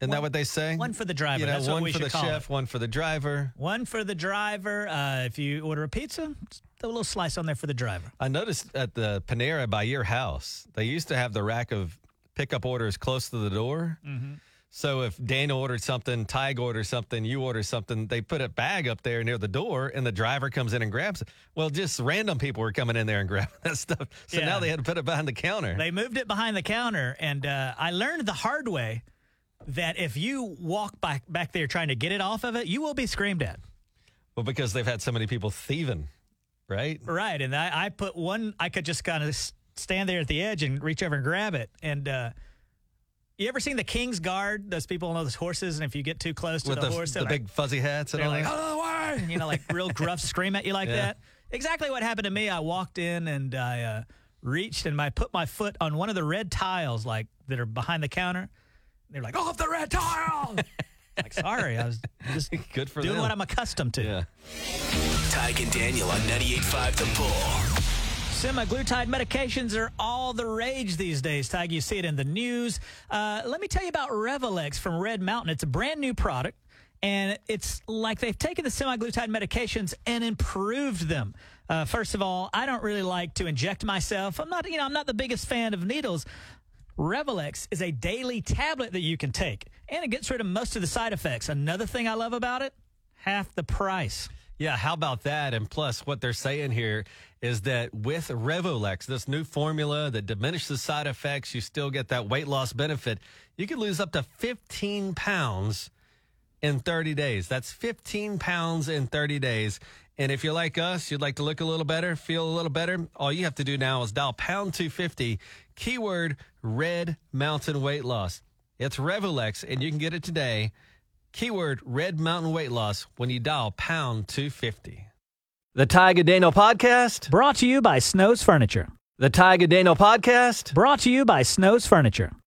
Isn't that what they say? One for the driver. You know, That's one what we for should the call chef, it. one for the driver. One for the driver. Uh, if you order a pizza, a little slice on there for the driver. I noticed at the Panera by your house, they used to have the rack of pickup orders close to the door. Mm-hmm. So if Daniel ordered something, Tige ordered something, you order something, they put a bag up there near the door, and the driver comes in and grabs it. Well, just random people were coming in there and grabbing that stuff. So Yeah. now they had to put it behind the counter. They moved it behind the counter, and uh, I learned the hard way that if you walk back back there trying to get it off of it, you will be screamed at. Well, because they've had so many people thieving, right? Right. And I, I put one, I could just kind of stand there at the edge and reach over and grab it. And uh, you ever seen the King's Guard? Those people on those horses, and if you get too close to With the, the, horse, the they're big like, fuzzy hats and all like, that. oh, why? You know, like real gruff scream at you like Yeah. that. Exactly what happened to me. I walked in and I uh, reached and I put my foot on one of the red tiles, like that are behind the counter. They're like, off the red tile. like, sorry, I was just Good for doing them. what I'm accustomed to. Yeah. Tige and Daniel on 98.5 The Bull. Semaglutide medications are all the rage these days, Tige. You see it in the news. Uh, let me tell you about Revelex from Red Mountain. It's a brand new product, and it's like they've taken the semaglutide medications and improved them. Uh, first of all, I don't really like to inject myself. I'm not, you know, I'm not the biggest fan of needles. Revelex is a daily tablet that you can take, and it gets rid of most of the side effects. Another thing I love about it, half the price. Yeah, how about that? And plus, what they're saying here is that with Revolex, this new formula that diminishes side effects, you still get that weight loss benefit. You could lose up to 15 pounds in 30 days. That's 15 pounds in 30 days. And if you're like us, you'd like to look a little better, feel a little better, all you have to do now is dial pound 250, keyword red mountain weight loss. It's Revolex, and you can get it today. Keyword red mountain weight loss when you dial pound 250. The Tyga Daniel Podcast. Brought to you by Snow's Furniture. The Tyga Daniel Podcast. Brought to you by Snow's Furniture.